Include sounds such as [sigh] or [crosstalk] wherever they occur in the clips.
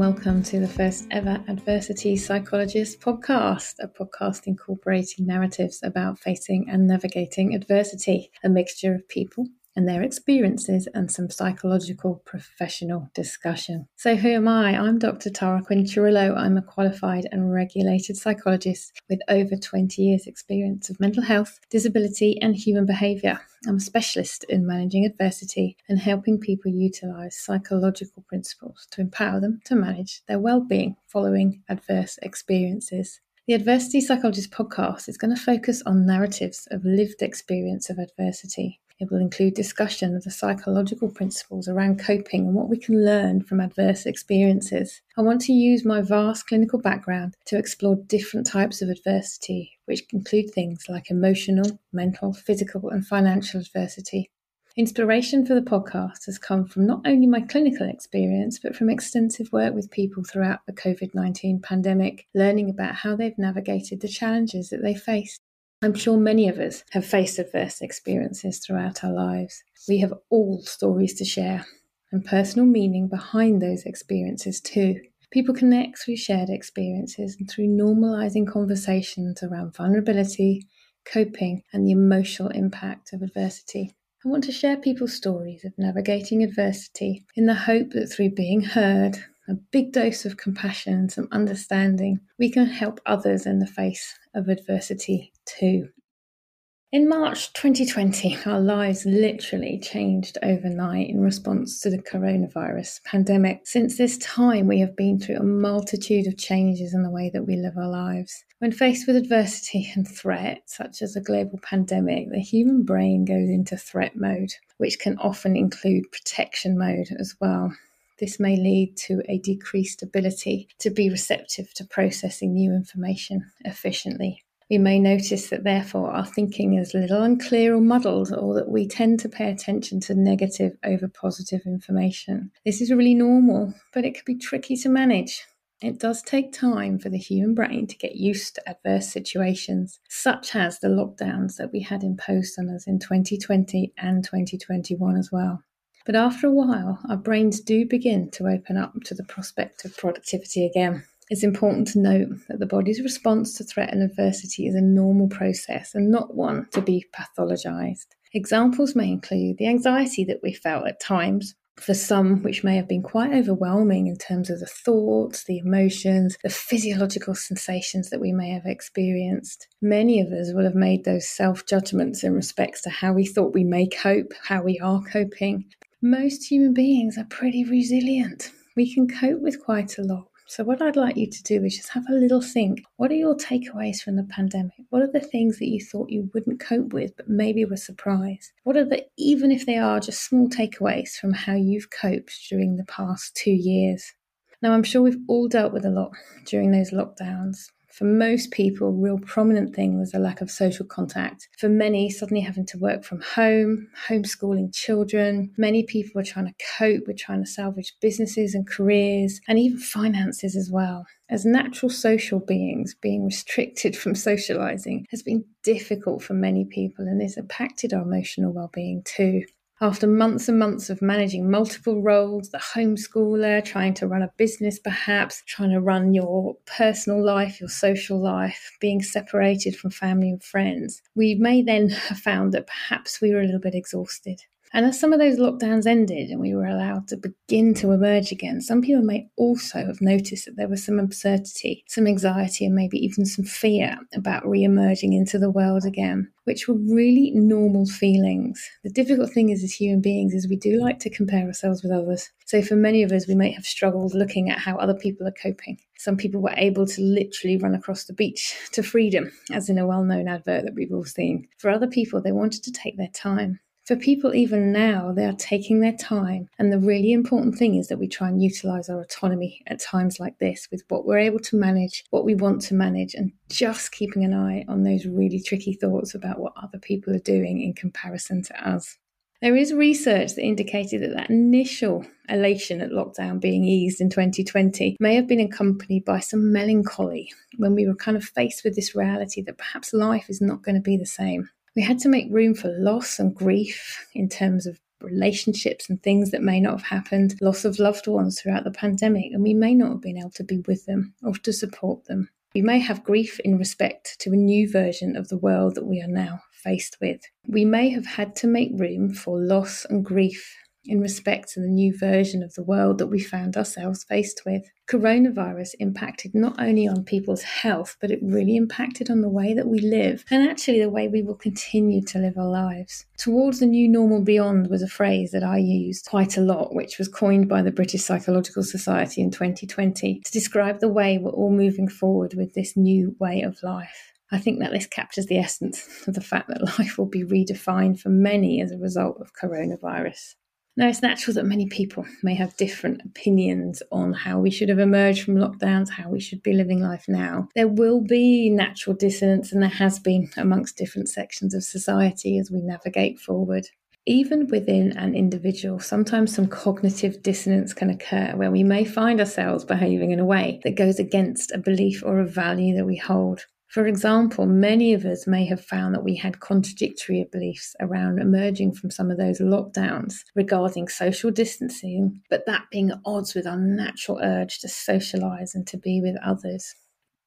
welcome to the first ever Adversity Psychologist podcast, a podcast incorporating narratives about facing and navigating adversity, a mixture of people and their experiences and some psychological professional discussion. So, who am I? I'm Dr. Tara Quinn-Cirillo. I'm a qualified and regulated psychologist with over 20 years' experience of mental health, disability, and human behaviour. I'm a specialist in managing adversity and helping people utilize psychological principles to empower them to manage their well-being following adverse experiences. The Adversity Psychologist podcast is going to focus on narratives of lived experience of adversity it will include discussion of the psychological principles around coping and what we can learn from adverse experiences. I want to use my vast clinical background to explore different types of adversity, which include things like emotional, mental, physical, and financial adversity. Inspiration for the podcast has come from not only my clinical experience, but from extensive work with people throughout the COVID 19 pandemic, learning about how they've navigated the challenges that they faced. I'm sure many of us have faced adverse experiences throughout our lives. We have all stories to share and personal meaning behind those experiences too. People connect through shared experiences and through normalizing conversations around vulnerability, coping, and the emotional impact of adversity. I want to share people's stories of navigating adversity in the hope that through being heard, a big dose of compassion and some understanding, we can help others in the face of adversity too. In March 2020, our lives literally changed overnight in response to the coronavirus pandemic. Since this time, we have been through a multitude of changes in the way that we live our lives. When faced with adversity and threat, such as a global pandemic, the human brain goes into threat mode, which can often include protection mode as well. This may lead to a decreased ability to be receptive to processing new information efficiently we may notice that therefore our thinking is a little unclear or muddled, or that we tend to pay attention to negative over positive information. This is really normal, but it can be tricky to manage. It does take time for the human brain to get used to adverse situations, such as the lockdowns that we had imposed on us in 2020 and 2021 as well. But after a while, our brains do begin to open up to the prospect of productivity again. It's important to note that the body's response to threat and adversity is a normal process and not one to be pathologized. Examples may include the anxiety that we felt at times, for some, which may have been quite overwhelming in terms of the thoughts, the emotions, the physiological sensations that we may have experienced. Many of us will have made those self judgments in respects to how we thought we may cope, how we are coping. Most human beings are pretty resilient. We can cope with quite a lot. So, what I'd like you to do is just have a little think. What are your takeaways from the pandemic? What are the things that you thought you wouldn't cope with, but maybe were surprised? What are the, even if they are just small takeaways from how you've coped during the past two years? Now, I'm sure we've all dealt with a lot during those lockdowns. For most people, real prominent thing was a lack of social contact. For many, suddenly having to work from home, homeschooling children. Many people were trying to cope with trying to salvage businesses and careers and even finances as well. As natural social beings, being restricted [laughs] from socializing has been difficult for many people and has impacted our emotional well being too. After months and months of managing multiple roles, the homeschooler, trying to run a business perhaps, trying to run your personal life, your social life, being separated from family and friends, we may then [laughs] have found that perhaps we were a little bit exhausted. And as some of those lockdowns ended and we were allowed to begin to emerge again, some people may also have noticed that there was some absurdity, some anxiety, and maybe even some fear about re emerging into the world again, which were really normal feelings. The difficult thing is, as human beings, is we do like to compare ourselves with others. So for many of us, we might have struggled looking at how other people are coping. Some people were able to literally run across the beach to freedom, as in a well known advert that we've all seen. For other people, they wanted to take their time for people even now, they are taking their time. And the really important thing is that we try and utilize our autonomy at times like this with what we're able to manage, what we want to manage, and just keeping an eye on those really tricky thoughts about what other people are doing in comparison to us. There is research that indicated that that initial elation at lockdown being eased in 2020 may have been accompanied by some melancholy when we were kind of faced with this reality that perhaps life is not going to be the same we had to make room for loss and grief in terms of relationships and things that may not have happened, loss of loved ones throughout the pandemic, and we may not have been able to be with them or to support them. We may have grief in respect to a new version of the world that we are now faced with. We may have had to make room for loss and grief in respect to the new version of the world that we found ourselves faced with. Coronavirus impacted not only on people's health, but it really impacted on the way that we live and actually the way we will continue to live our lives. Towards the new normal beyond was a phrase that I used quite a lot, which was coined by the British Psychological Society in 2020 to describe the way we're all moving forward with this new way of life. I think that this captures the essence of the fact that [laughs] life will be redefined for many as a result of coronavirus. Now, it's natural that many people may have different opinions on how we should have emerged from lockdowns, how we should be living life now. There will be natural dissonance, and there has been amongst different sections of society as we navigate forward. Even within an individual, sometimes some cognitive dissonance can occur where we may find ourselves behaving in a way that goes against a belief or a value that we hold. For example, many of us may have found that we had contradictory beliefs around emerging from some of those lockdowns regarding social distancing, but that being at odds with our natural urge to socialize and to be with others.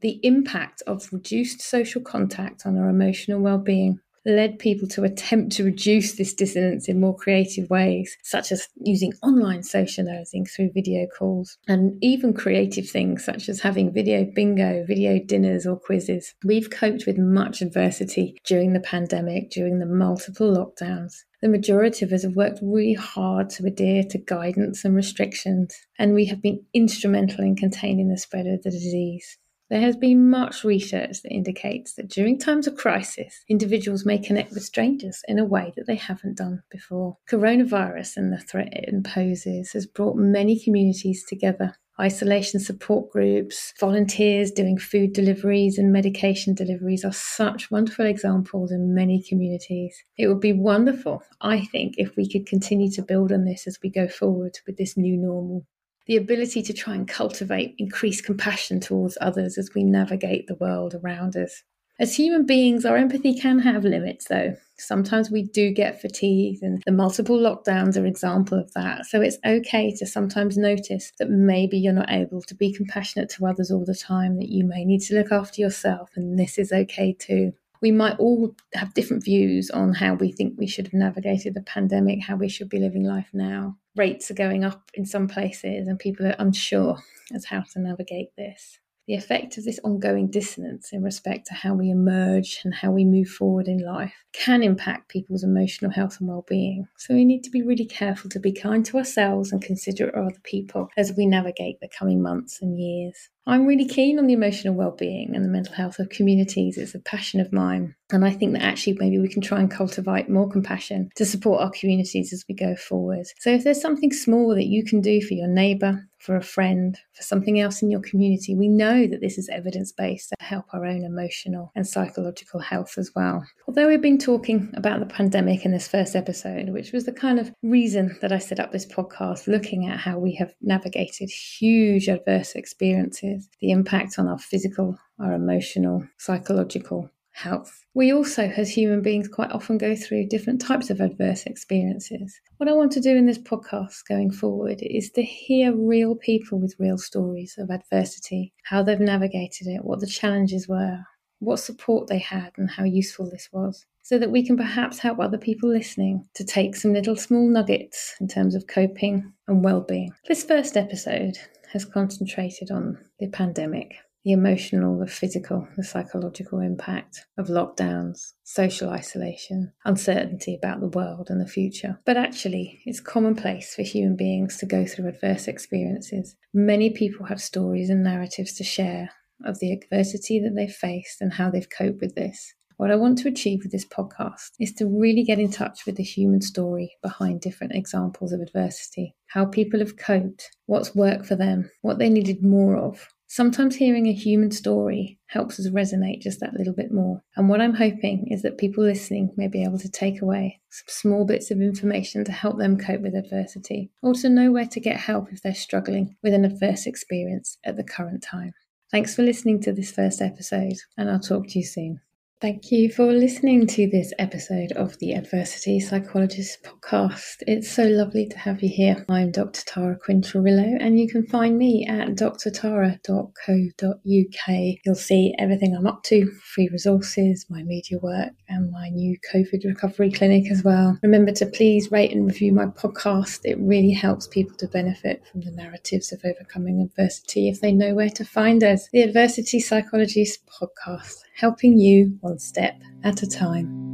The impact of reduced social contact on our emotional well being led people to attempt to reduce this dissonance in more creative ways, such as using online socializing through video calls, and even creative things such as having video bingo, video dinners, or quizzes. We've coped with much adversity during the pandemic, during the multiple lockdowns. The majority of us have worked really hard to adhere to guidance and restrictions, and we have been instrumental in containing the spread of the disease. There has been much research that indicates that during times of crisis, individuals may connect with strangers in a way that they haven't done before. Coronavirus and the threat it imposes has brought many communities together. Isolation support groups, volunteers doing food deliveries and medication deliveries are such wonderful examples in many communities. It would be wonderful, I think, if we could continue to build on this as we go forward with this new normal the ability to try and cultivate increased compassion towards others as we navigate the world around us. As human beings, our empathy can have limits, though. Sometimes we do get fatigued, and the multiple lockdowns are an example of that. So it's okay to sometimes notice that maybe you're not able to be compassionate to others all the time, that you may need to look after yourself, and this is okay too we might all have different views on how we think we should have navigated the pandemic, how we should be living life now. Rates are going up in some places, and people are unsure as how to navigate this the effect of this ongoing dissonance in respect to how we emerge and how we move forward in life can impact people's emotional health and well-being. So we need to be really careful to be kind to ourselves and considerate of other people as we navigate the coming months and years. I'm really keen on the emotional well-being and the mental health of communities. It's a passion of mine. And I think that actually maybe we can try and cultivate more compassion to support our communities as we go forward. So if there's something small that you can do for your neighbour, for a friend, for something else in your community. We know that this is evidence based to help our own emotional and psychological health as well. Although we've been talking about the pandemic in this first episode, which was the kind of reason that I set up this podcast, looking at how we have navigated huge adverse experiences, the impact on our physical, our emotional, psychological, health. We also, as human beings, quite often go through different types of adverse experiences. What I want to do in this podcast going forward is to hear real people with real stories of adversity, how they've navigated it, what the challenges were, what support they had, and how useful this was. So that we can perhaps help other people listening to take some little small nuggets in terms of coping and well-being. This first episode has concentrated on the pandemic the emotional, the physical, the psychological impact of lockdowns, social isolation, uncertainty about the world and the future. But actually, it's commonplace for human beings to go through adverse experiences. Many people have stories and narratives to share of the adversity that they've faced and how they've coped with this. What I want to achieve with this podcast is to really get in touch with the human story behind different examples of adversity, how people have coped, what's worked for them, what they needed more of, Sometimes hearing a human story helps us resonate just that little bit more. And what I'm hoping is that people listening may be able to take away some small bits of information to help them cope with adversity, or to know where to get help if they're struggling with an adverse experience at the current time. Thanks for listening to this first episode, and I'll talk to you soon. Thank you for listening to this episode of the Adversity Psychologist podcast. It's so lovely to have you here. I'm Dr. Tara Quinn-Cirillo, and you can find me at drtara.co.uk. You'll see everything I'm up to, free resources, my media work, and my new COVID recovery clinic as well. Remember to please rate and review my podcast. It really helps people to benefit from the narratives of overcoming adversity if they know where to find us. The Adversity Psychologist podcast, helping you one step at a time.